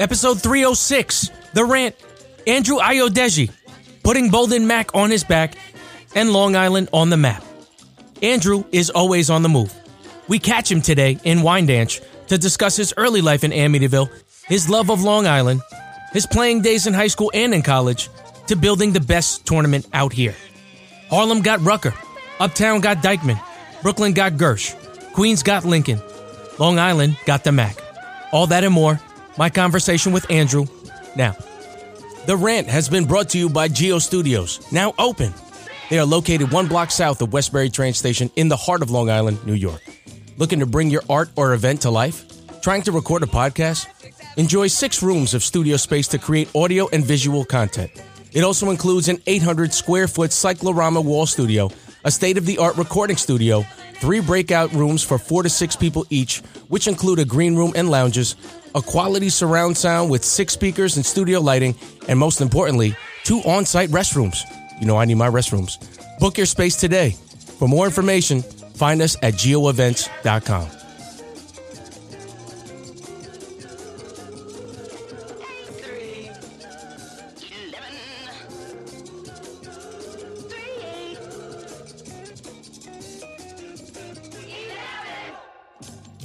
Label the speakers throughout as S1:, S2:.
S1: Episode 306 The Rant. Andrew Ayodeji putting Bolden Mac on his back and Long Island on the map. Andrew is always on the move. We catch him today in Wyandanch to discuss his early life in Amityville, his love of Long Island, his playing days in high school and in college, to building the best tournament out here. Harlem got Rucker, Uptown got Dyckman, Brooklyn got Gersh, Queens got Lincoln, Long Island got the Mac. All that and more, my conversation with Andrew now. The Rant has been brought to you by Geo Studios, now open. They are located one block south of Westbury train station in the heart of Long Island, New York. Looking to bring your art or event to life? Trying to record a podcast? Enjoy six rooms of studio space to create audio and visual content. It also includes an 800 square foot cyclorama wall studio, a state of the art recording studio, three breakout rooms for four to six people each, which include a green room and lounges, a quality surround sound with six speakers and studio lighting, and most importantly, two on site restrooms. You know, I need my restrooms. Book your space today. For more information, find us at geoevents.com.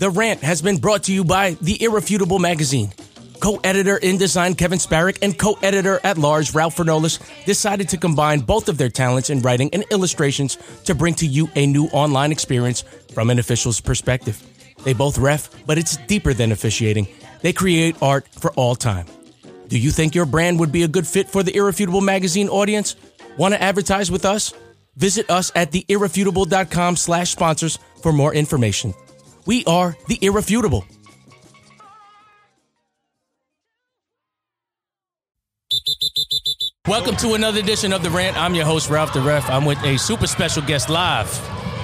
S1: The Rant has been brought to you by The Irrefutable Magazine. Co editor in design Kevin Sparrick and co editor at large Ralph Fernolis decided to combine both of their talents in writing and illustrations to bring to you a new online experience from an official's perspective. They both ref, but it's deeper than officiating. They create art for all time. Do you think your brand would be a good fit for the Irrefutable Magazine audience? Want to advertise with us? Visit us at theirrefutable.com slash sponsors for more information. We are the Irrefutable. Welcome to another edition of The Rant. I'm your host, Ralph the Ref. I'm with a super special guest live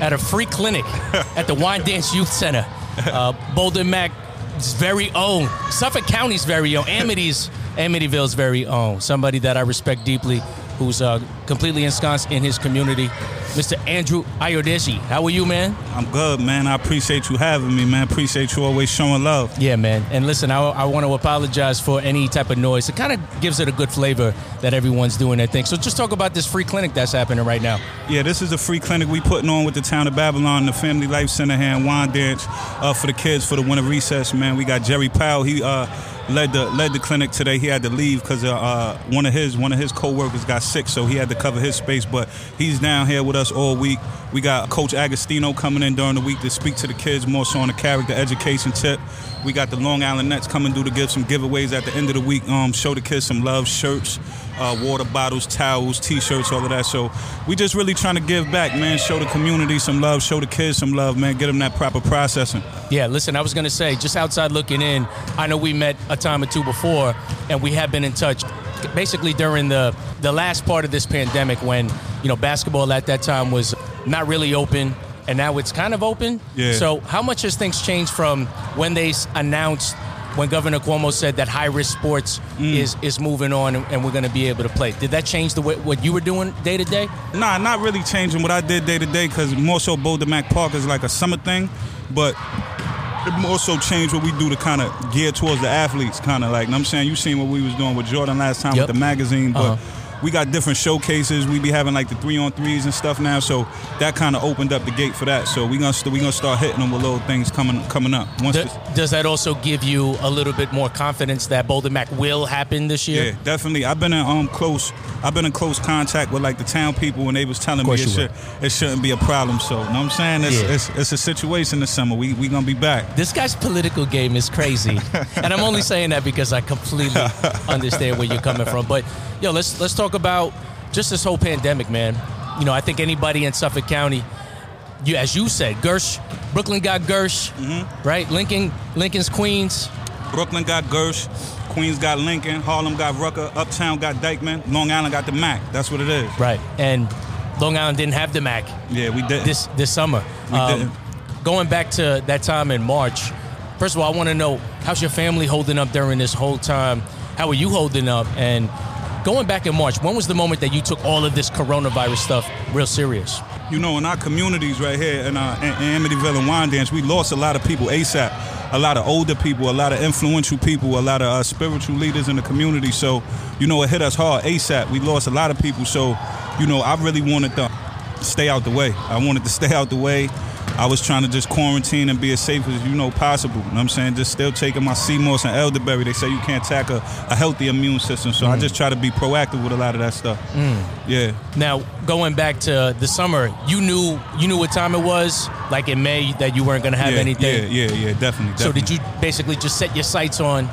S1: at a free clinic at the Wyandanch Youth Center. Uh, Bolden Mac's very own, Suffolk County's very own, Amity's, Amityville's very own. Somebody that I respect deeply, who's uh, completely ensconced in his community, Mr. Andrew Ayodeji. How are you, man?
S2: I'm good, man. I appreciate you having me, man. Appreciate you always showing love.
S1: Yeah, man. And listen, I, I want to apologize for any type of noise. It kind of gives it a good flavor that everyone's doing their thing. So just talk about this free clinic that's happening right now.
S2: Yeah, this is a free clinic we putting on with the town of Babylon, the Family Life Center here in Wyandanch, uh, for the kids for the winter recess, man. We got Jerry Powell. He uh, led the led the clinic today. He had to leave because uh, uh, one of his one of his co-workers got sick, so he had to cover his space. But he's down here with us all week. We got Coach Agostino coming in during the week to speak to the kids more so on the character education tip. We got the Long Island Nets coming through to give some giveaways at the end of the week. Um, show the kids some love, shirts, uh, water bottles, towels, T-shirts, all of that. So we just really trying to give back, man. Show the community some love, show the kids some love, man. Get them that proper processing.
S1: Yeah, listen, I was going to say, just outside looking in, I know we met a time or two before, and we have been in touch basically during the, the last part of this pandemic when, you know, basketball at that time was not really open, and now it's kind of open.
S2: Yeah.
S1: So how much has things changed from when they announced, when Governor Cuomo said that high-risk sports
S2: Mm.
S1: is, is moving on and, and we're going to be able to play? Did that change the way, what you were doing day to day?
S2: Nah, not really changing what I did day to day because more so Boulder Mac Park is like a summer thing, but it more so changed what we do to kind of gear towards the athletes, kind of like. know I'm saying you seen what we was doing with Jordan last time
S1: Yep.
S2: with the magazine, but.
S1: Uh-huh.
S2: We got different showcases. We be having like the three on threes and stuff now, so that kind of opened up the gate for that. So we gonna st- we gonna start hitting them with little things coming coming up. Once
S1: Do-
S2: this-
S1: does that also give you a little bit more confidence that Boulder Mac will happen this year?
S2: Yeah, definitely. I've been in um close. I've been in close contact with like the town people when they was telling me it, should, it shouldn't be a problem. So, you know what I'm saying? It's,
S1: Yeah.
S2: it's, it's a situation this summer. We we gonna be back.
S1: This guy's political game is crazy, and I'm only saying that because I completely understand where you're coming from. But yo, let's let's talk about just this whole pandemic, man. You know, I think anybody in Suffolk County, you as you said, Gersh, Brooklyn got Gersh,
S2: Mm-hmm.
S1: right? Lincoln, Lincoln's Queens.
S2: Brooklyn got Gersh, Queens got Lincoln, Harlem got Rucker, Uptown got Dyckman, Long Island got the Mac. That's what it is.
S1: Right, and Long Island didn't have the Mac
S2: Yeah, we did.
S1: this this summer.
S2: We didn't.
S1: Going back to that time in March, first of all, I want to know how's your family holding up during this whole time? How are you holding up? And going back in March, when was the moment that you took all of this coronavirus stuff real serious?
S2: you know, in our communities right here in, in, in Amityville and Wyandanch, we lost a lot of people ASAP. A lot of older people, a lot of influential people, a lot of uh, spiritual leaders in the community. So, you know, it hit us hard ASAP. We lost a lot of people. So, you know, I really wanted to stay out the way. I wanted to stay out the way. I was trying to just quarantine and be as safe as you know possible. You know what I'm saying? Just still taking my sea moss and elderberry. They say you can't attack a, a healthy immune system. So mm. I just try to be proactive with a lot of that stuff. Mm. Yeah.
S1: Now, going back to the summer, you knew you knew what time it was, like in May, that you weren't gonna have
S2: yeah,
S1: anything.
S2: Yeah, yeah, yeah, definitely, definitely.
S1: So did you basically just set your sights on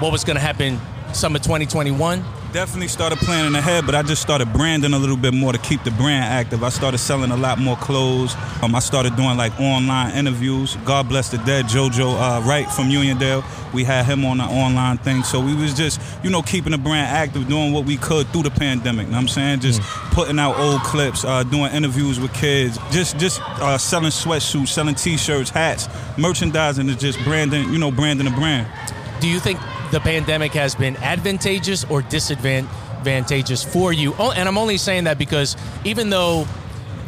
S1: what was gonna happen summer 2021?
S2: Definitely started planning ahead, but I just started branding a little bit more to keep the brand active. I started selling a lot more clothes. Um, I started doing like online interviews. God bless the dead, JoJo uh, Wright from Uniondale. We had him on the online thing. So we was just, you know, keeping the brand active, doing what we could through the pandemic. You know what I'm saying? Just mm. putting out old clips, uh, doing interviews with kids, just just uh, selling sweatsuits, selling t-shirts, hats, merchandising is just branding, you know, branding the brand.
S1: Do you think the pandemic has been advantageous or disadvantageous for you? Oh, and I'm only saying that because even though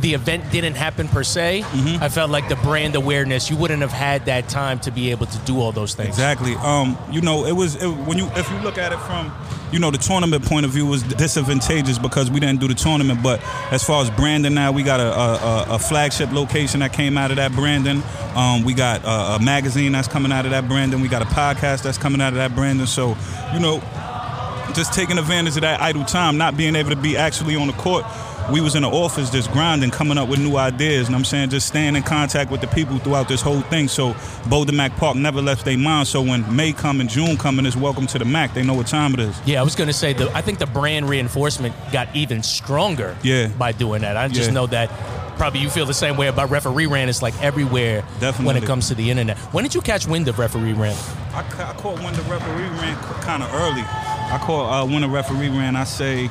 S1: the event didn't happen per se, mm-hmm. I felt like the brand awareness, you wouldn't have had that time to be able to do all those things.
S2: Exactly. Um, you know, it was it, when you if you look at it from you know the tournament point of view was disadvantageous because we didn't do the tournament. But as far as Brandon now, we got a, a, a flagship location that came out of that Brandon. Um, we got a, a magazine that's coming out of that Brandon. We got a podcast that's coming out of that Brandon. So you know, just taking advantage of that idle time, not being able to be actually on the court we was in the office just grinding, coming up with new ideas, and I'm saying just staying in contact with the people throughout this whole thing. So Boulder Mac Park never left their mind. So when May come and June come and it's welcome to the Mac, they know what time it is.
S1: Yeah, I was gonna say the I think the brand reinforcement got even stronger.
S2: Yeah.
S1: by doing that. I just yeah. know that probably you feel the same way about referee rant. It's like everywhere
S2: Definitely.
S1: when it comes to the internet. When did you catch wind of referee rant?
S2: I, I caught wind of referee rant kind of early. I caught uh, when a referee rant. I say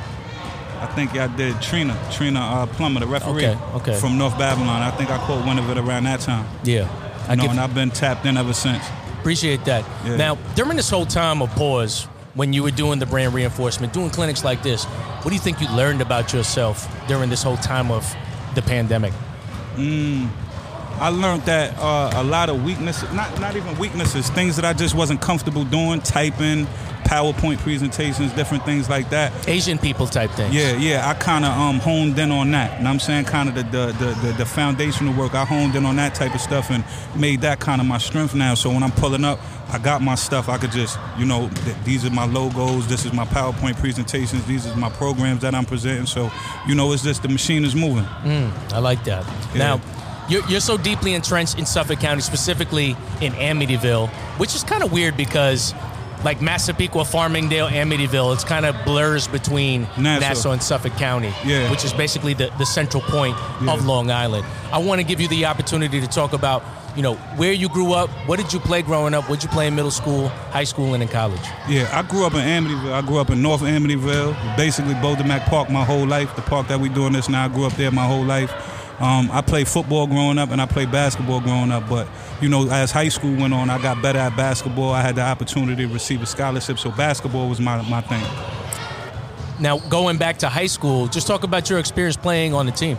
S2: I think I did Trina, Trina uh, Plummer, the referee
S1: okay, okay.
S2: from North Babylon. I think I caught wind of it around that time.
S1: Yeah.
S2: I know, and I've been tapped in ever since.
S1: Appreciate that. Yeah. Now, during this whole time of pause, when you were doing the brand reinforcement, doing clinics like this, what do you think you learned about yourself during this whole time of the pandemic?
S2: Mm, I learned that uh, a lot of weaknesses, not not even weaknesses, things that I just wasn't comfortable doing, typing, PowerPoint presentations, different things like that.
S1: Asian people type things.
S2: Yeah, yeah. I kind of um, honed in on that. And I'm saying kind of the the, the, the, the foundational work. I honed in on that type of stuff and made that kind of my strength now. So when I'm pulling up, I got my stuff. I could just, you know, th- these are my logos. This is my PowerPoint presentations. These are my programs that I'm presenting. So, you know, it's just the machine is moving.
S1: Mm, I like that. Yeah. Now, you're, you're so deeply entrenched in Suffolk County, specifically in Amityville, which is kind of weird because like Massapequa, Farmingdale, Amityville, it's kind of blurs between Nassau. Nassau, and Suffolk County,
S2: yeah.
S1: which is basically the, the central point yeah. of Long Island. I want to give you the opportunity to talk about, you know, where you grew up, what did you play growing up, what did you play in middle school, high school, and in college?
S2: Yeah, I grew up in Amityville. I grew up in North Amityville, basically Boulder Mac Park my whole life. The park that we doing this now, I grew up there my whole life. Um, I played football growing up and I played basketball growing up, but you know, as high school went on, I got better at basketball. I had the opportunity to receive a scholarship, so basketball was my, my thing.
S1: Now, going back to high school, just talk about your experience playing on the team.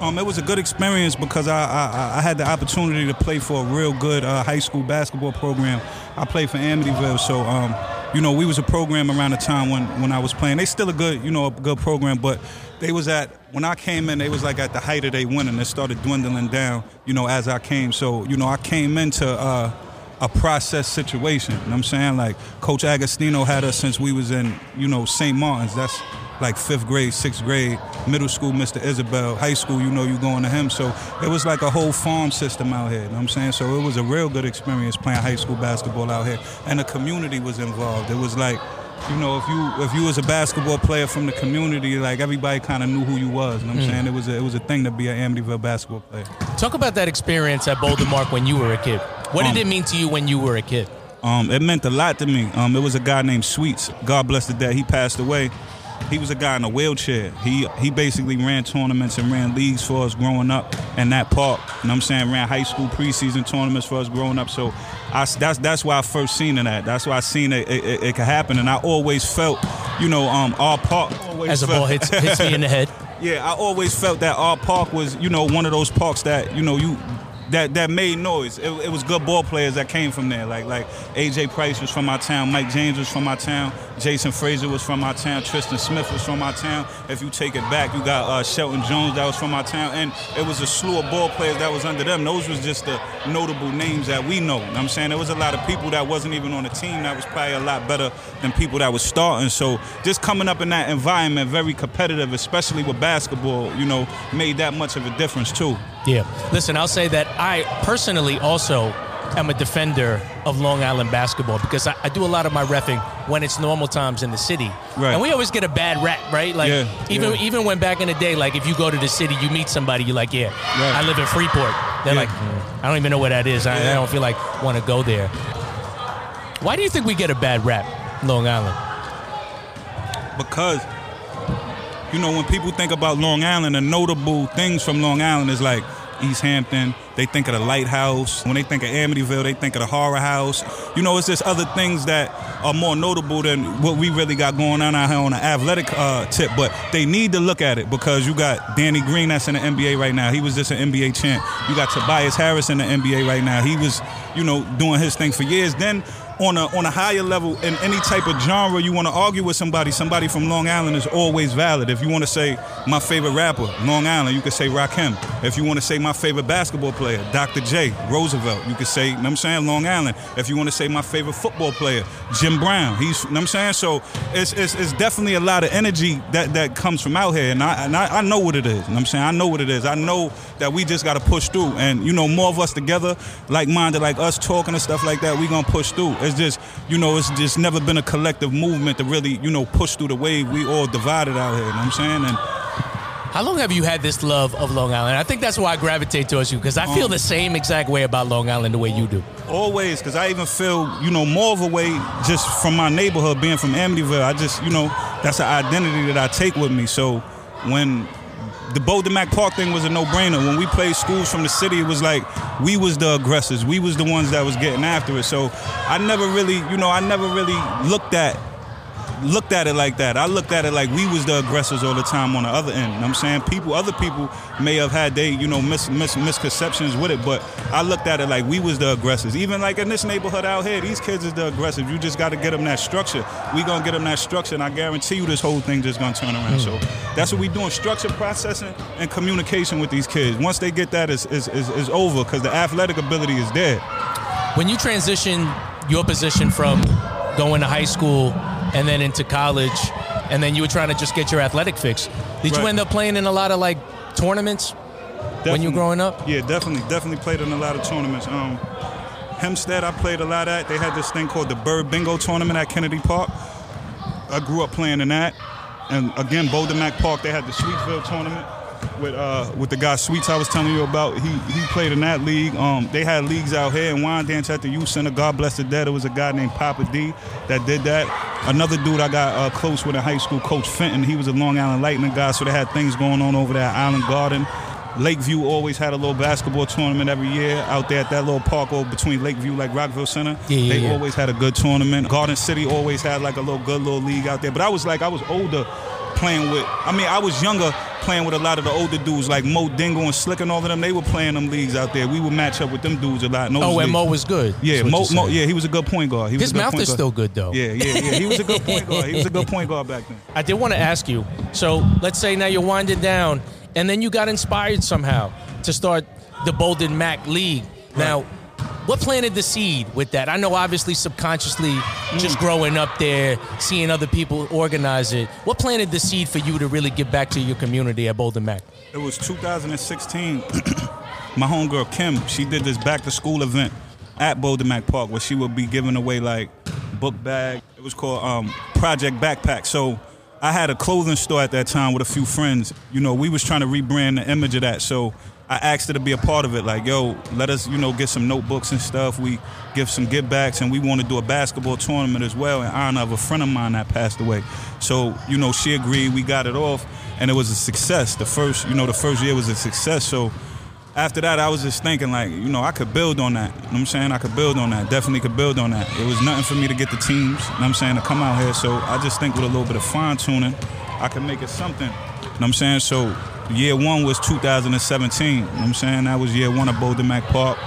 S2: Um, it was a good experience because I, I, I had the opportunity to play for a real good uh, high school basketball program. I played for Amityville, so um, you know we was a program around the time when, when I was playing. They still a good you know a good program, but they was at when I came in, they was like at the height of their winning. It started dwindling down, you know, as I came. So, you know, I came into uh, a process situation. You know what I'm saying? Like Coach Agostino had us since we was in, you know, St. Martin's. That's like fifth grade, sixth grade, middle school, Mr. Isabel, high school, you know, you going to him. So it was like a whole farm system out here. You know what I'm saying? So it was a real good experience playing high school basketball out here. And the community was involved. It was like you know, if you if you was a basketball player from the community, like everybody kind of knew who you was. You know what I'm mm. saying? It was a, it was a thing to be an Amityville basketball player.
S1: Talk about that experience at Boulder Mark when you were a kid. What did um, it mean to you when you were a kid?
S2: Um, it meant a lot to me. Um, it was a guy named Sweets. God bless the dead. He passed away he was a guy in a wheelchair. He he basically ran tournaments and ran leagues for us growing up in that park. You know what I'm saying? Ran high school preseason tournaments for us growing up. So I, that's that's why I first seen it at. That's why I seen it it, it, it could happen. And I always felt, you know, um, our park
S1: as a ball hits, hits me in the head.
S2: Yeah, I always felt that our park was, you know, one of those parks that, you know, you that that made noise. It, it, was good ball players that came from there. Like like AJ Price was from our town, Mike James was from our town, Jason Fraser was from our town, Tristan Smith was from our town. If you take it back, you got uh, Shelton Jones that was from our town, and it was a slew of ball players that was under them. Those was just the notable names that we know I'm saying there was a lot of people that wasn't even on the team that was probably a lot better than people that was starting. So just coming up in that environment, very competitive, especially with basketball, you know, made that much of a difference too.
S1: Yeah. Listen, I'll say that I personally also am a defender of Long Island basketball because I, I, do a lot of my refing when it's normal times in the city.
S2: Right.
S1: And we always get a bad rap, right? Like
S2: yeah,
S1: even
S2: yeah.
S1: even when back in the day, like if you go to the city, you meet somebody, you're like, yeah,
S2: right.
S1: I live in Freeport. They're
S2: yeah.
S1: like, hmm, I don't even know where that is. I, I don't feel like want to go there. Why do you think we get a bad rap, Long Island?
S2: Because you know, when people think about Long Island, the notable things from Long Island is like East Hampton. They think of the lighthouse. When they think of Amityville, they think of the horror house. You know, it's just other things that are more notable than what we really got going on out here on the athletic uh, tip. But they need to look at it because you got Danny Green that's in the NBA right now. He was just an NBA champ. You got Tobias Harris in the NBA right now. He was, you know, doing his thing for years. Then on a on a higher level in any type of genre you want to argue with somebody, somebody from Long Island is always valid. If you want to say my favorite rapper, Long Island, you could say Rakim. If you want to say my favorite basketball player, Dr. J, Roosevelt, you could say, you know what I'm saying, Long Island. If you want to say my favorite football player, Jim Brown, he's, you know what I'm saying? So it's, it's, it's, definitely a lot of energy that, that comes from out here. And I, and I, I know what it is, you know I'm saying? I know what it is. I know that we just got to push through. And, you know, more of us together, like-minded, like us talking and stuff like that, we going to push through. It's just, you know, it's just never been a collective movement to really, you know, push through the wave. We all divided out here, you know what I'm saying? And
S1: how long have you had this love of Long Island? I think that's why I gravitate towards you because I feel um, the same exact way about Long Island the way you do.
S2: Always, because I even feel, you know, more of a way just from my neighborhood, being from Amityville. I just, you know, that's an identity that I take with me. So when the Bolden Mac Park thing was a no-brainer. When we played schools from the city, it was like we was the aggressors. We was the ones that was getting after it. So I never really, you know, I never really looked at looked at it like that. I looked at it like we was the aggressors all the time on the other end. You know I'm saying people, other people may have had they, you know, mis, mis, misconceptions with it, but I looked at it like we was the aggressors. Even like in this neighborhood out here, these kids is the aggressive. You just got to get them that structure. We gonna get them that structure, and I guarantee you, this whole thing just gonna turn around. So that's what we doing: structure, processing, and communication with these kids. Once they get that, is is is over because the athletic ability is there.
S1: When you transition your position from going to high school and then into college, and then you were trying to just get your athletic fix. Did right. you end up playing in a lot of like tournaments definitely. when you were growing up?
S2: Yeah, definitely, definitely played in a lot of tournaments. Um, Hempstead, I played a lot at. They had this thing called the Bird Bingo Tournament at Kennedy Park. I grew up playing in that. And again, Bolden Mac Park, they had the Sweetsville tournament with uh, with the guy Sweets I was telling you about. He he played in that league. Um, they had leagues out here in Wyandanch at the youth center. God bless the dead. It was a guy named Papa D that did that. Another dude I got uh, close with in high school, Coach Fenton. He was a Long Island Lightning guy, so they had things going on over there at Island Garden. Lakeview always had a little basketball tournament every year out there at that little park over between Lakeview, like Rockville Center.
S1: Yeah, yeah,
S2: they
S1: yeah.
S2: always had a good tournament. Garden City always had like a little good little league out there. But I was like, I was older playing with. I mean, I was younger playing with a lot of the older dudes like Mo Dingo and Slick and all of them. They were playing them leagues out there. We would match up with them dudes a lot.
S1: Oh,
S2: and
S1: Mo was good.
S2: Yeah, Mo, Mo, Yeah, he was a good point guard. He
S1: His mouth is
S2: guard.
S1: still good though.
S2: Yeah, yeah, yeah. He was a good point guard. He was a good point guard back then.
S1: I did want to ask you. So let's say now you're winding down, and then you got inspired somehow to start the Bolden Mac League. Right. Now what planted the seed with that? I know obviously subconsciously just growing up there, seeing other people organize it. What planted the seed for you to really give back to your community at Bolden Mac?
S2: It was 2016. My homegirl Kim, she did this back to school event at Bolden Mac Park where she would be giving away like book bag. It was called um, Project Backpack. So I had a clothing store at that time with a few friends. You know, we was trying to rebrand the image of that. So I asked her to be a part of it. Like, yo, let us, you know, get some notebooks and stuff. We give some give backs, and we want to do a basketball tournament as well in honor of a friend of mine that passed away. So, you know, she agreed. We got it off, and it was a success. The first, you know, the first year was a success. So after that, I was just thinking, like, you know, I could build on that. You know what I'm saying? I could build on that. Definitely could build on that. It was nothing for me to get the teams, you know what I'm saying, to come out here. So I just think with a little bit of fine tuning I can make it something. You know what I'm saying? So year one was 2017. You know what I'm saying? That was year one of Bolden Mac Park.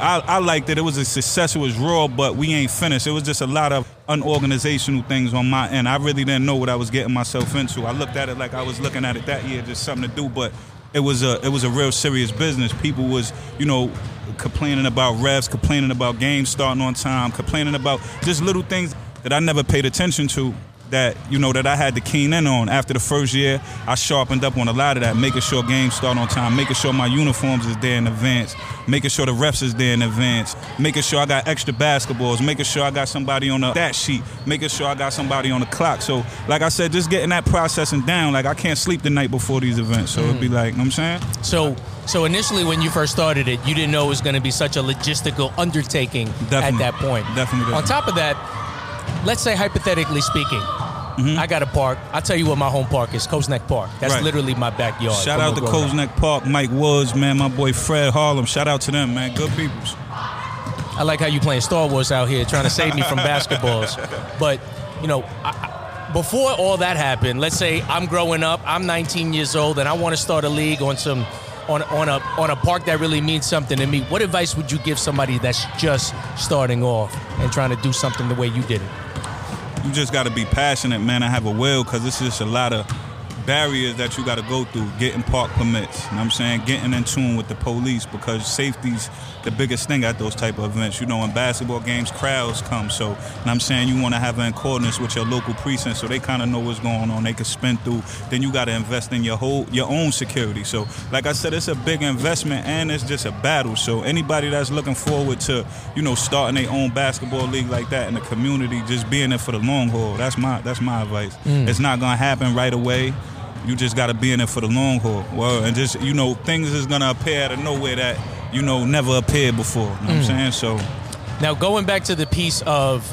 S2: I, I liked it. It was a success. It was raw, but we ain't finished. It was just a lot of unorganizational things on my end. I really didn't know what I was getting myself into. I looked at it like I was looking at it that year, just something to do. But it was a it was a real serious business. People was you know complaining about refs, complaining about games starting on time, complaining about just little things that I never paid attention to that you know that I had to keen in on. After the first year, I sharpened up on a lot of that, making sure games start on time, making sure my uniforms is there in advance, making sure the refs is there in advance, making sure I got extra basketballs, making sure I got somebody on the stat sheet, making sure I got somebody on the clock. So, like I said, just getting that processing down. Like I can't sleep the night before these events, so mm. it'd be like, you know what I'm saying.
S1: So. So initially, when you first started it, you didn't know it was going to be such a logistical undertaking
S2: Definitely.
S1: at that point.
S2: Definitely. Definitely.
S1: On top of that, let's say hypothetically speaking, Mm-hmm. I got a park. I'll tell you what my home park is, Coles Neck Park. That's right. literally my backyard.
S2: Shout out to Coles Neck Park, Mike Woods, man, my boy Fred Harlem. Shout out to them, man. Good peoples.
S1: I like how you playing Star Wars out here, trying to save me from basketballs. But, you know, I, before all that happened, let's say I'm growing up, I'm 19 years old, and I want to start a league on some on, on a on a park that really means something to me. What advice would you give somebody that's just starting off and trying to do something the way you did it?
S2: You just got to be passionate, man. I have a will because it's just a lot of barriers that you got to go through getting park permits. You know what I'm saying? Getting in tune with the police because safety's the biggest thing at those type of events. You know, in basketball games, crowds come. So, know I'm saying? You want to have an accordance with your local precinct so they kind of know what's going on. They can spin through. Then you got to invest in your whole your own security. So, like I said, it's a big investment and it's just a battle. So, anybody that's looking forward to, you know, starting their own basketball league like that in the community, just being there for the long haul. That's my that's my advice. Mm. It's not gonna happen right away. You just got to be in it for the long haul. Well, and just you know, things is gonna appear out of nowhere that you know never appeared before. You know mm. what I'm mm. saying? So
S1: now going back to the piece of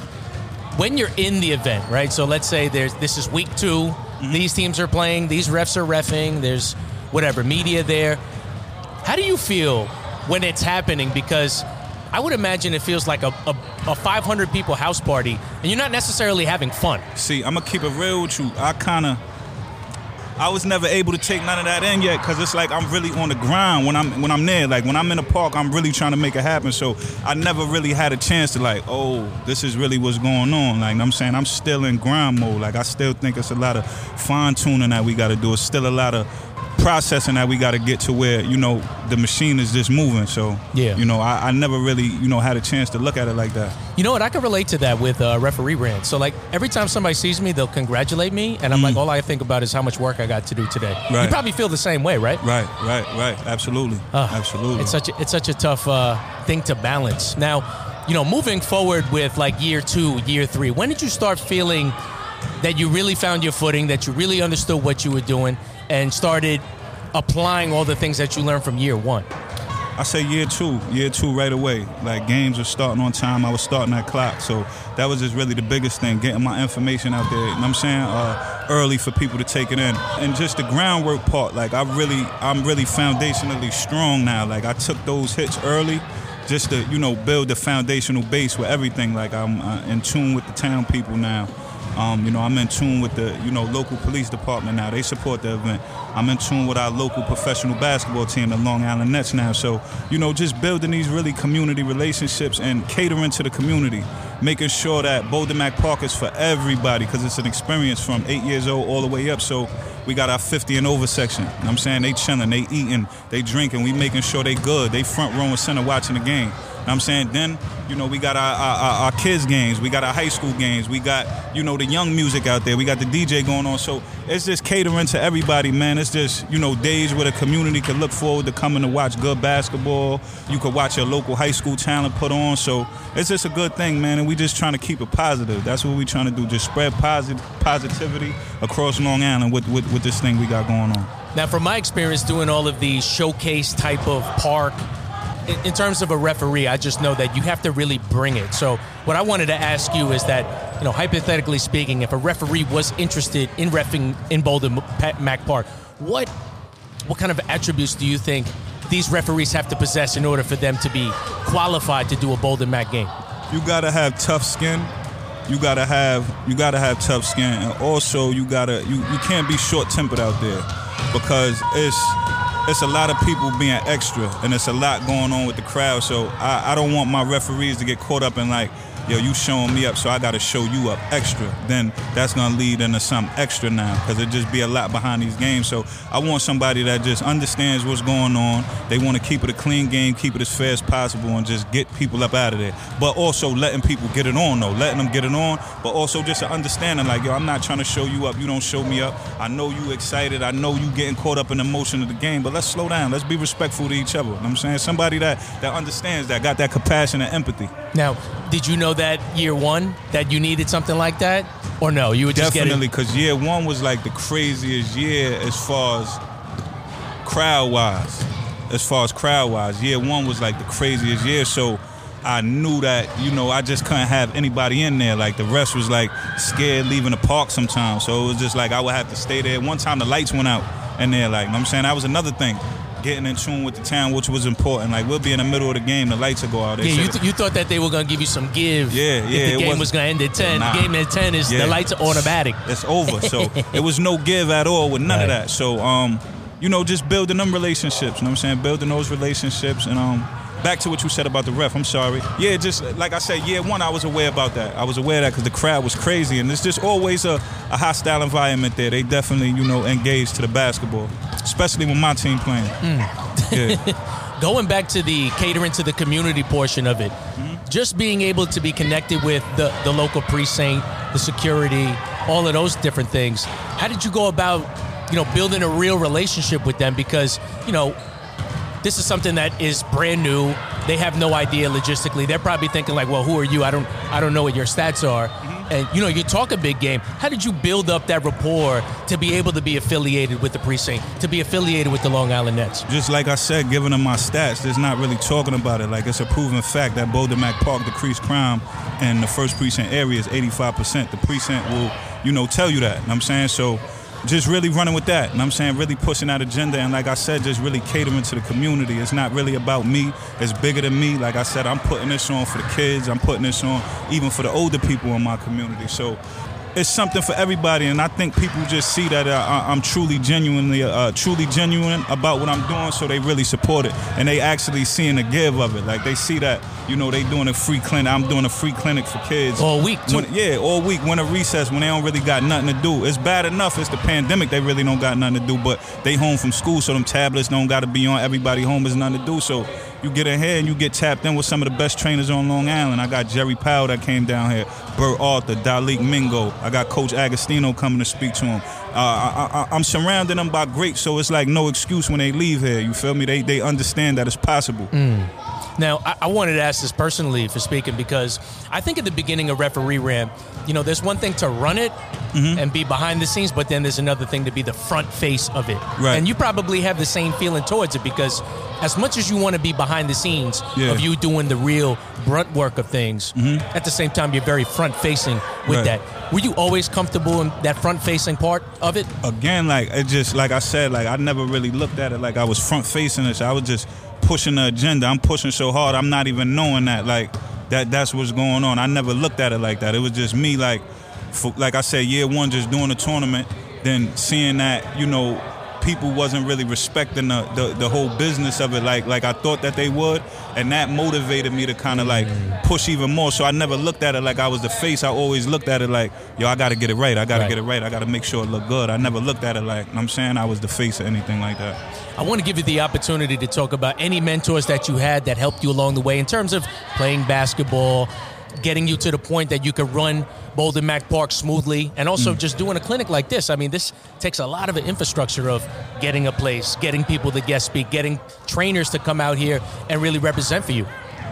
S1: when you're in the event, right? So let's say there's this is week 2 mm-hmm. These teams are playing. These refs are refing. There's whatever media there. How do you feel when it's happening? Because I would imagine it feels like a, a, a, 500 people house party, and you're not necessarily having fun.
S2: See, I'm gonna keep it real with you. I kind of I was never able to take none of that in yet because it's like I'm really on the grind when I'm when I'm there. Like when I'm in the park, I'm really trying to make it happen. So I never really had a chance to like, oh, this is really what's going on. Like I'm saying, I'm still in grind mode. Like I still think it's a lot of fine tuning that we got to do. It's still a lot of processing that we got to get to where you know the machine is just moving. So
S1: yeah,
S2: you know, I, I, never really you know had a chance to look at it like that.
S1: You know what? I can relate to that with uh, referee brand. So like every time somebody sees me, they'll congratulate me, and I'm mm. like, all I think about is how much work I got to do today. Right. You probably feel the same way, right?
S2: Right, right, right. Absolutely, uh, absolutely.
S1: It's such a, it's such a tough uh, thing to balance. Now, you know, moving forward with like year two, year three, when did you start feeling? That you really found your footing, that you really understood what you were doing, and started applying all the things that you learned from year one?
S2: I say year two, year two right away. Like games were starting on time. I was starting that clock. So that was just really the biggest thing, getting my information out there. You know what I'm saying? Uh, early for people to take it in. And just the groundwork part, like I really, I'm really foundationally strong now. Like I took those hits early just to, you know, build the foundational base with everything. Like I'm uh, in tune with the town people now. Um, you know, I'm in tune with the you know local police department now. They support the event. I'm in tune with our local professional basketball team, the Long Island Nets now. So you know, just building these really community relationships and catering to the community, making sure that Bolden Mac Park is for everybody because it's an experience from eight years old all the way up. So we got our 50 and over section. You know I'm saying they chilling, they eating, they drinking. We making sure they good. They front row and center watching the game. I'm saying? Then, you know, we got our, our, our, kids' games, we got our high school games, we got, you know, the young music out there, we got the DJ going on. So it's just catering to everybody, man. It's just, you know, days where the community can look forward to coming to watch good basketball. You could watch your local high school talent put on. So it's just a good thing, man. And we just trying to keep it positive. That's what we trying to do. Just spread positive positivity across Long Island with, with, with this thing we got going on.
S1: Now, from my experience doing all of these showcase type of park in terms of a referee, I just know that you have to really bring it. So, what I wanted to ask you is that, you know, hypothetically speaking, if a referee was interested in refing in Bolden Mac Park, what what kind of attributes do you think these referees have to possess in order for them to be qualified to do a Bolden Mac game?
S2: You got to have tough skin. you gotta have you gotta have tough skin, and also you gotta you, you can't be short tempered out there because it's it's a lot of people being extra, and it's a lot going on with the crowd. So I, I don't want my referees to get caught up in like yo, you showing me up, so I got to show you up extra. Then that's gonna lead into some extra now, because it just be a lot behind these games. So I want somebody that just understands what's going on. They want to keep it a clean game, keep it as fair as possible, and just get people up out of there. But also letting people get it on though, letting them get it on. But also just an understanding, like yo, I'm not trying to show you up. You don't show me up. I know you excited. I know you getting caught up in the motion of the game. But let's slow down. Let's be respectful to each other. You know what I'm saying somebody that that understands that, got that compassion and empathy.
S1: Now, did you know that year one that you needed something like that, or no? You were
S2: definitely because year one was like the craziest year as far as crowd wise. As far as crowd wise, year one was like the craziest year. So I knew that you know I just couldn't have anybody in there. Like the rest was like scared leaving the park sometimes. So it was just like I would have to stay there. One time the lights went out in there. Like you know I'm saying that was another thing getting in tune with the town, which was important. Like we'll be in the middle of the game, the lights will go out.
S1: They yeah, you, th- you, thought that they were gonna give you some give.
S2: Yeah, yeah.
S1: If the game was gonna end at ten.
S2: Nah.
S1: The game at ten is yeah. the lights are automatic.
S2: It's over. So it was no give at all with none right. of that. So um, you know, just building them relationships. You know what I'm saying? Building those relationships and um back to what you said about the ref. I'm sorry. Yeah, just like I said, year one, I was aware about that. I was aware of that because the crowd was crazy, and it's just always a, a, hostile environment there. They definitely, you know, engaged to the basketball, especially when my team playing.
S1: Mm. Yeah. Going back to the catering to the community portion of it, mm-hmm. just being able to be connected with the, the local precinct, the security, all of those different things. How did you go about, you know, building a real relationship with them? Because, you know, this is something that is brand new. They have no idea logistically. They're probably thinking like, "Well, who are you? I don't, I don't know what your stats are." Mm-hmm. And you know, you talk a big game. How did you build up that rapport to be able to be affiliated with the precinct, to be affiliated with the Long Island Nets?
S2: Just like I said, giving them my stats, there's not really talking about it. Like it's a proven fact that Boulder Mac Park decreased crime in the first precinct area is 85%. The precinct will, you know, tell you that. You know I'm saying so just really running with that. And I'm saying really pushing that agenda and like I said, just really catering to the community. It's not really about me. It's bigger than me. Like I said, I'm putting this on for the kids. I'm putting this on even for the older people in my community. So it's something for everybody, and I think people just see that uh, I'm truly genuinely, uh, truly genuine about what I'm doing, so they really support it, and they actually seeing the give of it. Like they see that, you know, they doing a free clinic. I'm doing a free clinic for kids
S1: all week.
S2: When, yeah, all week. When a recess, when they don't really got nothing to do. It's bad enough. It's the pandemic. They really don't got nothing to do, but they home from school, so them tablets don't got to be on. Everybody home is nothing to do. So you get ahead and you get tapped in with some of the best trainers on Long Island. I got Jerry Powell that came down here, Bert Arthur, Dalik Mingo. I got Coach Agostino coming to speak to him. Uh, I, am surrounding them by greats, so it's like no excuse when they leave here. You feel me? They they understand that it's possible.
S1: Mm. Now, I, I, wanted to ask this personally for speaking because I think at the beginning of referee rant, you know, there's one thing to run it mm-hmm. and be behind the scenes, but then there's another thing to be the front face of it.
S2: Right.
S1: And you probably have the same feeling towards it because as much as you want to be behind the scenes yeah. of you doing the real brunt work of things, mm-hmm. at the same time you're very front facing with right. that. Were you always comfortable in that front facing part of it?
S2: Again, like it just like I said, like I never really looked at it like I was front facing it. I was just pushing the agenda. I'm pushing so hard. I'm not even knowing that like that that's what's going on. I never looked at it like that. It was just me like for, like I said, year one just doing the tournament, then seeing that you know people wasn't really respecting the, the, the, whole business of it like like I thought that they would, and that motivated me to kind of like push even more. So I never looked at it like I was the face. I always looked at it like, yo, I got to get it right. I got to right. get it right. I got to make sure it look good. I never looked at it like I'm saying I was the face or anything like that.
S1: I want to give you the opportunity to talk about any mentors that you had that helped you along the way in terms of playing basketball, getting you to the point that you could run Boulder Mac Park smoothly, and also mm. just doing a clinic like this. I mean, this takes a lot of the infrastructure of getting a place, getting people to guest speak, getting trainers to come out here and really represent for you.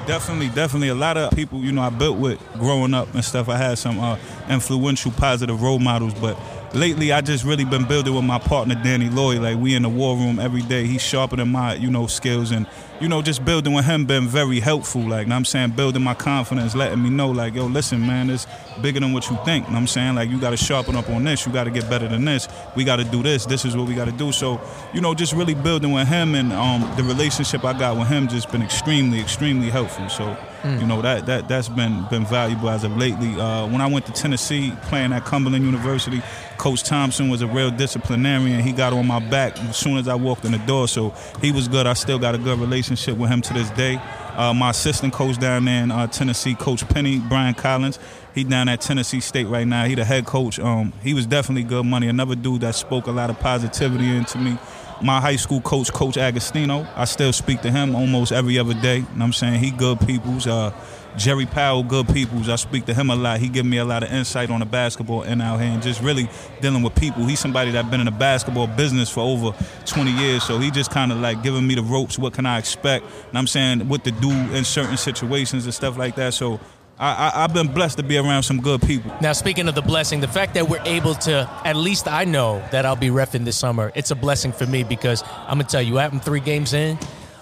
S2: Definitely, definitely. A lot of people, you know, I built with growing up and stuff. I had some uh, influential, positive role models, but lately I just really been building with my partner Danny Lloyd. Like we in the war room every day. He's sharpening my, you know, skills and you know, just building with him been very helpful. Like, I'm saying, building my confidence, letting me know, like, yo, listen, man, it's bigger than what you think. I'm saying, like, you got to sharpen up on this. You got to get better than this. We got to do this. This is what we got to do. So, you know, just really building with him and um, the relationship I got with him just been extremely, extremely helpful. So, You know that that that's been been valuable as of lately. Uh, when I went to Tennessee playing at Cumberland University, Coach Thompson was a real disciplinarian. He got on my back as soon as I walked in the door, so he was good. I still got a good relationship with him to this day. Uh, my assistant coach down there in uh, Tennessee, Coach Penny Brian Collins, he down at Tennessee State right now. He the head coach. Um, he was definitely good money. Another dude that spoke a lot of positivity into me. My high school coach, Coach Agostino, I still speak to him almost every other day. You know what I'm saying? He good peoples. Uh, Jerry Powell, good peoples. I speak to him a lot. He give me a lot of insight on the basketball and out here and just really dealing with people. He's somebody that been in the basketball business for over 20 years. So he just kind of like giving me the ropes. What can I expect? And I'm saying what to do in certain situations and stuff like that. So I, I, have been blessed to be around some good people.
S1: Now, speaking of the blessing, the fact that we're able to, at least I know that I'll be refing this summer, it's a blessing for me because I'm going to tell you, I'm three games in,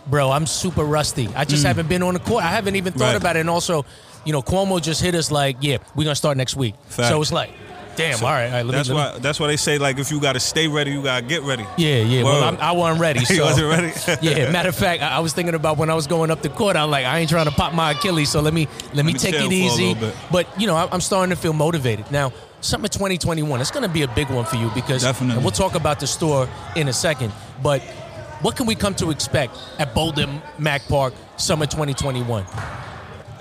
S1: bro, I'm super rusty. I just mm. haven't been on the court. I haven't even thought right. about it. And also, you know, Cuomo just hit us like, yeah, we're going to start next week. Fact. So it's like, Damn. So all right. All right
S2: that's
S1: me,
S2: why. That's why they say like if you got to stay ready, you got to get ready.
S1: Yeah, yeah. Well, I'm, I was not ready. So.
S2: wasn't ready.
S1: yeah. Matter of fact, I, I, was thinking about when I was going up the court. I'm like, I ain't trying to pop my Achilles, so let me let, let me, me take it easy. But you know, I'm starting to feel motivated now. Summer 2021, it's going to be a big one for you because
S2: Definitely.
S1: we'll talk about the store in a second. But what can we come to expect at Boulder Mac Park Summer 2021?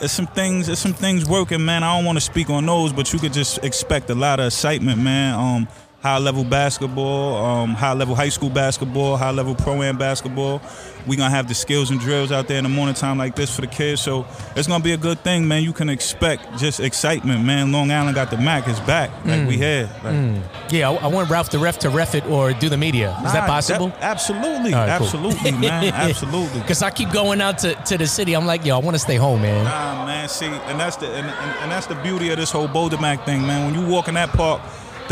S2: There's some things. There's some things working, man. I don't want to speak on those, but you could just expect a lot of excitement, man. Um, high level basketball, um, high level high school basketball, high level pro am basketball. We're gonna have the skills and drills out there in the morning time like this for the kids. So it's gonna be a good thing, man. You can expect just excitement, man. Long Island got the Mac, is back like mm. we had. Like,
S1: mm. Yeah, I, I, want Ralph the ref to ref it or do the media. Is nah, that possible? That,
S2: absolutely, right, absolutely, cool. man, absolutely.
S1: Because I keep going out to, to the city. I'm like, yo, I want to stay home, man.
S2: Nah, man. See, and that's the and, and, and that's the beauty of this whole Boulder Mac thing, man. When you walk in that park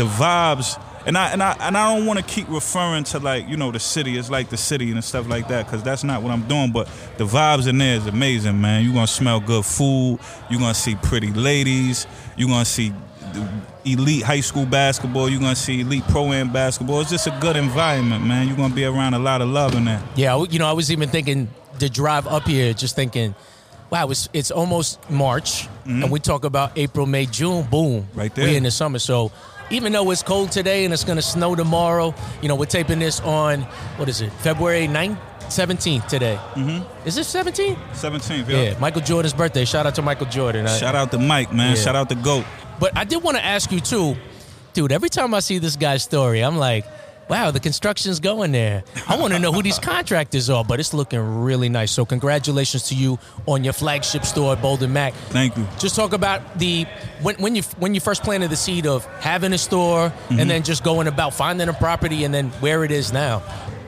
S2: the vibes and I and I and I don't want to keep referring to like you know the city. It's like the city and stuff like that because that's not what I'm doing. But the vibes in there is amazing, man. You're gonna smell good food. You're gonna see pretty ladies. You're gonna see elite high school basketball. You're gonna see elite pro am basketball. It's just a good environment, man. You're gonna be around a lot of love in there.
S1: Yeah, you know, I was even thinking to drive up here, just thinking wow, it's it's almost March, mm-hmm. and we talk about April, May, June, boom,
S2: right there.
S1: We in the summer, so even though it's cold today and it's going to snow tomorrow, you know, we're taping this on, what is it, February 9th? 17th today.
S2: Mm-hmm.
S1: Is this 17th?
S2: 17th, yeah.
S1: yeah. Michael Jordan's birthday. Shout out to Michael Jordan.
S2: Shout out to Mike, man. Yeah. Shout out to GOAT.
S1: But I did want to ask you, too, dude, every time I see this guy's story, I'm like, wow, the construction's going there. I want to know who these contractors are, but it's looking really nice. So congratulations to you on your flagship store at Boulder Mac.
S2: Thank you.
S1: Just talk about the when, when you when you first planted the seed of having a store mm-hmm. and then just going about finding a property and then where it is now.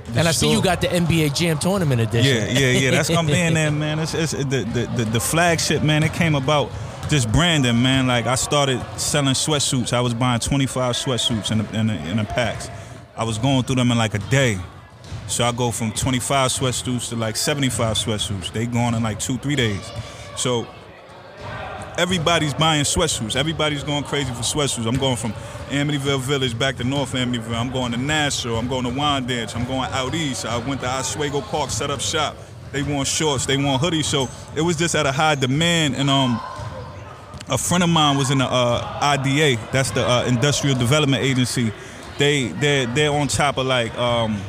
S1: The and I store. see you got the NBA Jam Tournament edition.
S2: Yeah, yeah, yeah. That's gonna be in there, man. It's, it's the, the, the the flagship, man. It came about just branding, man. Like I started selling sweatsuits. I was buying 25 sweatsuits in the, in in packs. I was going through them in like a day. So I go from 25 sweatsuits to like 75 sweatsuits. They gone in like two, three days. So everybody's buying sweatsuits. Everybody's going crazy for sweatsuits. I'm going from Amityville Village back to North Amityville. I'm going to Nassau. I'm going to Wyandanch. I'm going out east. I went to Oswego Park, set up shop. They want shorts. They want hoodies. So it was just at a high demand. And um, a friend of mine was in the uh, IDA. That's the uh, Industrial Development Agency they they they're on top of like um,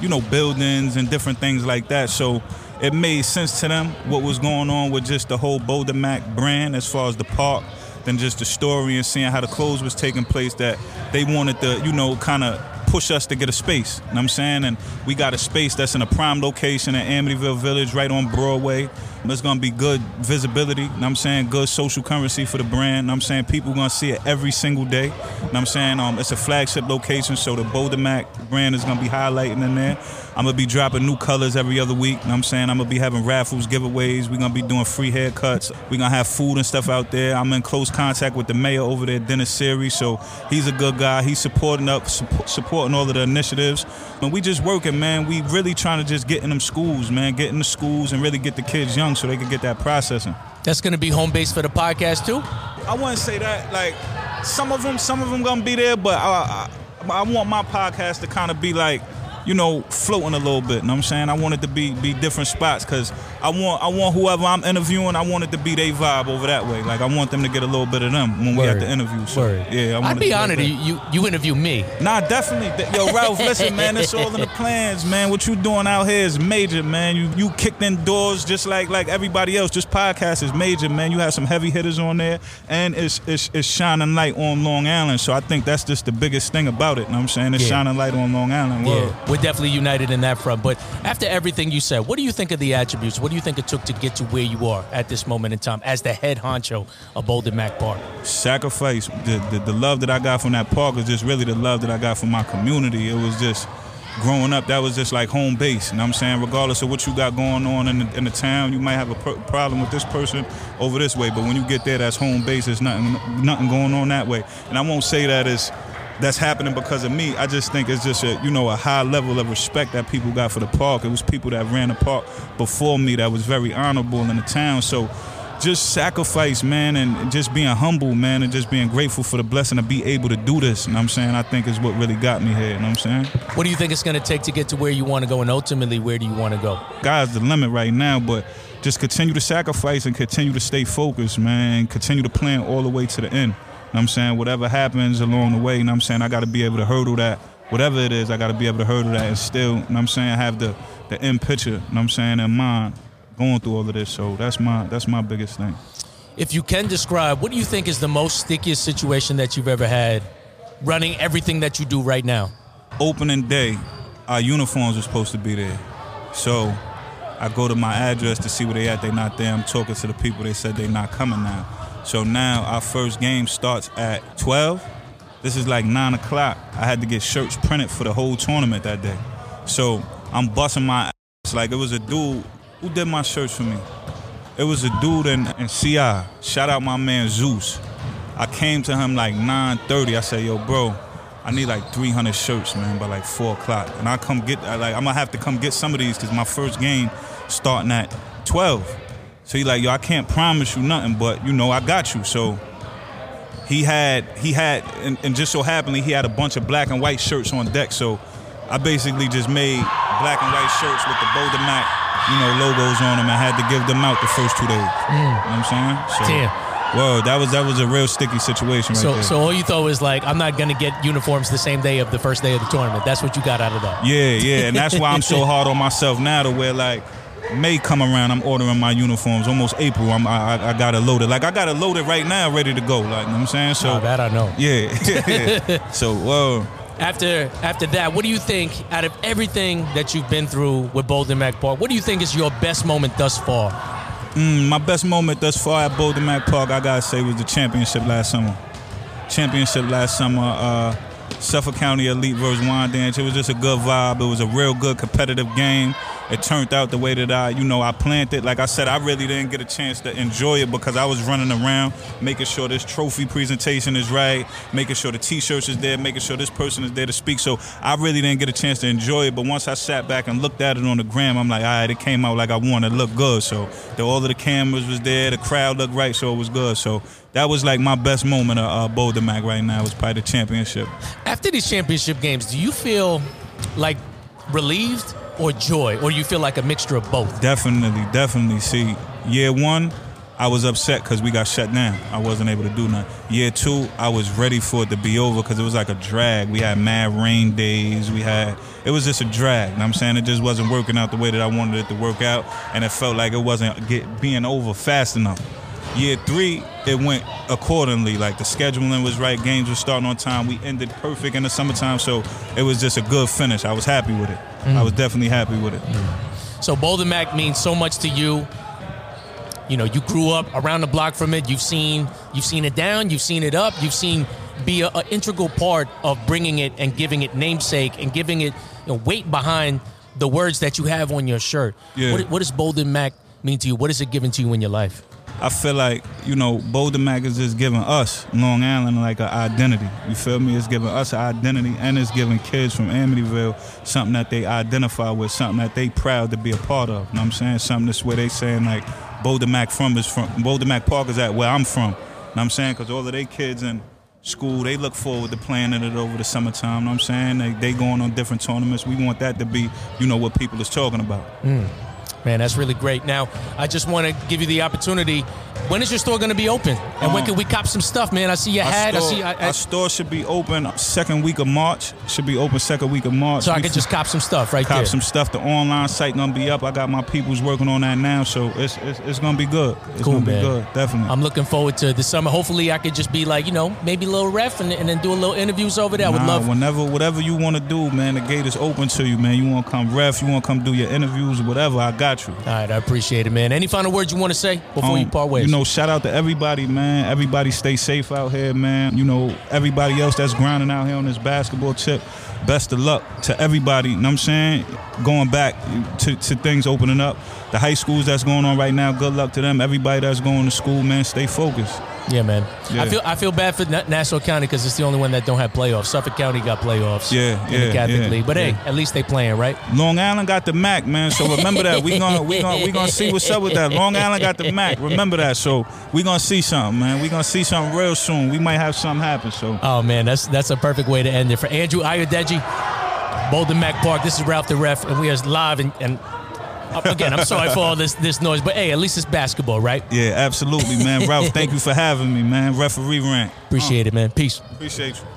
S2: you know buildings and different things like that. So it made sense to them what was going on with just the whole Boulder Mac brand as far as the park than just the story and seeing how the clothes was taking place that they wanted to you know kind of push us to get a space. You know what I'm saying? And we got a space that's in a prime location in Amityville Village, right on Broadway. It's gonna be good visibility. You know what I'm saying? Good social currency for the brand. You know I'm saying? People gonna see it every single day. You know what I'm saying? Um, it's a flagship location, so the Boulder Mac brand is gonna be highlighting in there. I'm gonna be dropping new colors every other week. You know what I'm saying? I'm gonna be having raffles, giveaways. We're gonna be doing free haircuts. We're gonna have food and stuff out there. I'm in close contact with the mayor over there, Dennis Siry, so he's a good guy. He's supporting up, supporting all of the initiatives. And we just working, man. We really trying to just get in them schools, man. Get in the schools and really get the kids young so they can get that processing.
S1: That's gonna be home base for the podcast too.
S2: I wouldn't say that. Like some of them, some of them gonna be there, but I, I, I want my podcast to kind of be like you know, floating a little bit. You know what I'm saying? I want it to be be different spots because I want I want whoever I'm interviewing, I want it to be their vibe over that way. Like I want them to get a little bit of them when we at the interview. So
S1: Word.
S2: yeah, I want
S1: I'd be
S2: to
S1: honored.
S2: like
S1: You, you you interview me.
S2: Nah, definitely. Yo, Ralph, listen, man, it's all in the plans, man. What you doing out here is major, man. You you kicked in doors just like like everybody else. Just podcast is major, man. You have some heavy hitters on there, and it's it's, it's shining light on Long Island. So I think that's just the biggest thing about it. You know what I'm saying? It's
S1: Yeah.
S2: shining light on Long Island. Word.
S1: Yeah, we're definitely united in that front. But after everything you said, what do you think of the attributes? What do you think it took to get to where you are at this moment in time as the head honcho of Bolden Mac Park?
S2: sacrifice the, the the love that I got from that park is just really the love that I got from my community. It was just growing up that was just like home base. You know what I'm saying? Regardless of what you got going on in the, in the town, you might have a pro- problem with this person over this way, but when you get there, that's home base. There's nothing nothing going on that way. And I won't say that is that's happening because of me. I just think it's just a you know a high level of respect that people got for the park. It was people that ran the park before me that was very honorable in the town. So just sacrifice, man, and just being humble, man, and just being grateful for the blessing to be able to do this. You know what I'm saying? I think is what really got me here. You know what I'm saying?
S1: What do you think it's going to take to get to where you want to go, and ultimately, where do you want to go?
S2: God's the limit right now, but just continue to sacrifice and continue to stay focused, man. Continue to plan all the way to the end. Know what I'm saying? Whatever happens along the way, you know what I'm saying? I got to be able to hurdle that. Whatever it is, I got to be able to hurdle that and still, you know what I'm saying, have the, the end picture, you know what I'm saying, in mind going through all of this. So that's my that's my biggest thing.
S1: If you can describe, what do you think is the most stickiest situation that you've ever had running everything that you do right now?
S2: opening day, our uniforms were supposed to be there. So I go to my address to see where they at. They not there. I'm talking to the people. They said they not coming now. So now our first game starts at 12. This is like 9 o'clock. I had to get shirts printed for the whole tournament that day. So I'm busting my ass. Like it was a dude who did my shirts for me. It was a dude in, in CI. Shout out my man Zeus. I came to him like 9:30. I said, "Yo, bro, I need like 300 shirts, man, by like four o'clock." And I come get, like, I'm gonna have to come get some of these because my first game starting at 12. So he like, "Yo, I can't promise you nothing, but you know, I got you." So he had, he had, and, and just so happened, he had a bunch of black and white shirts on deck. So I basically just made black and white shirts with the Boulder Mac, you know, logos on them. I had to give them out the first two days. Mm. You know what I'm saying? So,
S1: Damn.
S2: Whoa, that was that was a real sticky situation right
S1: So,
S2: there.
S1: so all you thought was like, I'm not going to get uniforms the same day of the first day of the tournament. That's what you got out of that.
S2: yeah, yeah, and that's why I'm so hard on myself now to where like May come around, I'm ordering my uniforms. Almost April, I'm, I, I- I got it loaded. Like I got it loaded right now, ready to go. Like you know what I'm saying? So
S1: Oh, that I know.
S2: yeah, so whoa.
S1: After after that, what do you think out of everything that you've been through with Bolden Mac Park? What do you think is your best moment thus far?
S2: Mm, my best moment thus far at Boulder Mac Park, I gotta say, was the championship last summer. Championship last summer, uh, Suffolk County Elite versus Wyandanch. It was just a good vibe. It was a real good competitive game. It turned out the way that I, you know, I planned it. Like I said, I really didn't get a chance to enjoy it because I was running around, making sure this trophy presentation is right, making sure the T-shirts is there, making sure this person is there to speak. So I really didn't get a chance to enjoy it. But once I sat back and looked at it on the gram, I'm like, all right, it came out like I wanted. It looked good. So the, all of the cameras was there, the crowd looked right, so it was good. So that was like my best moment of uh, Boulder Mac right now. Was probably the championship.
S1: After these championship games, do you feel like relieved or joy, or you feel like a mixture of both?
S2: Definitely, definitely. See, year one, I was upset because we got shut down. I wasn't able to do nothing. Year two, I was ready for it to be over because it was like a drag. We had mad rain days. We had it was just a drag. You know I'm saying it just wasn't working out the way that I wanted it to work out, and it felt like it wasn't get, being over fast enough. Year three, it went accordingly. Like the scheduling was right, games were starting on time. We ended perfect in the summertime, so it was just a good finish. I was happy with it. I was mm. definitely happy with it. Mm.
S1: So Bolden Mac means so much to you. You know, you grew up around the block from it. You've seen you've seen it down, you've seen it up, you've seen be an integral part of bringing it and giving it namesake and giving it you know, weight behind the words that you have on your shirt.
S2: Yeah.
S1: What, what does Bolden Mac mean to you? What is it given to you in your life?
S2: I feel like, you know, Boulder is just giving us, Long Island, like an identity. You feel me? It's giving us an identity and it's giving kids from Amityville something that they identify with, something that they proud to be a part of. You know what I'm saying? Something that's where they saying like Boulder Mac from is from Boulder Mac Park is at where I'm from. You know what I'm saying? Because all of they kids in school, they look forward to playing in it over the summertime. You know what I'm saying? They, they going on different tournaments. We want that to be, you know, what people is talking about.
S1: Mm. Man, that's really great. Now, I just want to give you the opportunity. When is your store going to be open? And um, when can we cop some stuff, man? I see your hat.
S2: Store,
S1: I see. I,
S2: I, our store should be open second week of March. Should be open second week of March.
S1: So I can just cop some stuff right
S2: cop
S1: there.
S2: Cop some stuff. The online site gonna be up. I got my people's working on that now, so it's it's, it's gonna be good. It's
S1: cool,
S2: gonna
S1: man.
S2: be good. Definitely.
S1: I'm looking forward to the summer. Hopefully, I could just be like you know maybe a little ref and, and then do a little interviews over there.
S2: Nah,
S1: I would love.
S2: Whenever whatever you want to do, man, the gate is open to you, man. You want to come ref, you want to come do your interviews, whatever. I got you.
S1: All right, I appreciate appreciate it, man. Any final words you want to say before
S2: um,
S1: you part ways?
S2: You know, shout out to everybody, man. Everybody stay safe out here, man. You know, everybody else that's grinding out here on this basketball tip. Best of luck to everybody. You know what I'm saying? Going back to, to things opening up. The high schools that's going on right now, good luck to them. Everybody that's going to school, man, stay focused.
S1: Yeah, man. Yeah. I feel I feel bad for Nassau County because it's the only one that don't have playoffs. Suffolk County got playoffs.
S2: Yeah,
S1: in
S2: yeah,
S1: the Catholic
S2: yeah,
S1: League. But hey, at least they playing, right?
S2: Long Island got the MAC, man. So remember that. We gonna we gonna we gonna see what's up with that. Long Island got the MAC. Remember that. So we gonna see something, man. We gonna see something real soon. We might have something happen. So.
S1: Oh man, that's that's a perfect way to end it for Andrew Ayodeji, Bolden Mac Park. This is Ralph the Ref, and we are live and. and Again, I'm sorry for all this this noise, but hey, at least it's basketball, right?
S2: Yeah, absolutely, man. Ralph, thank you for having me, man. Referee rant.
S1: Appreciate uh, it, man. Peace.
S2: Appreciate you.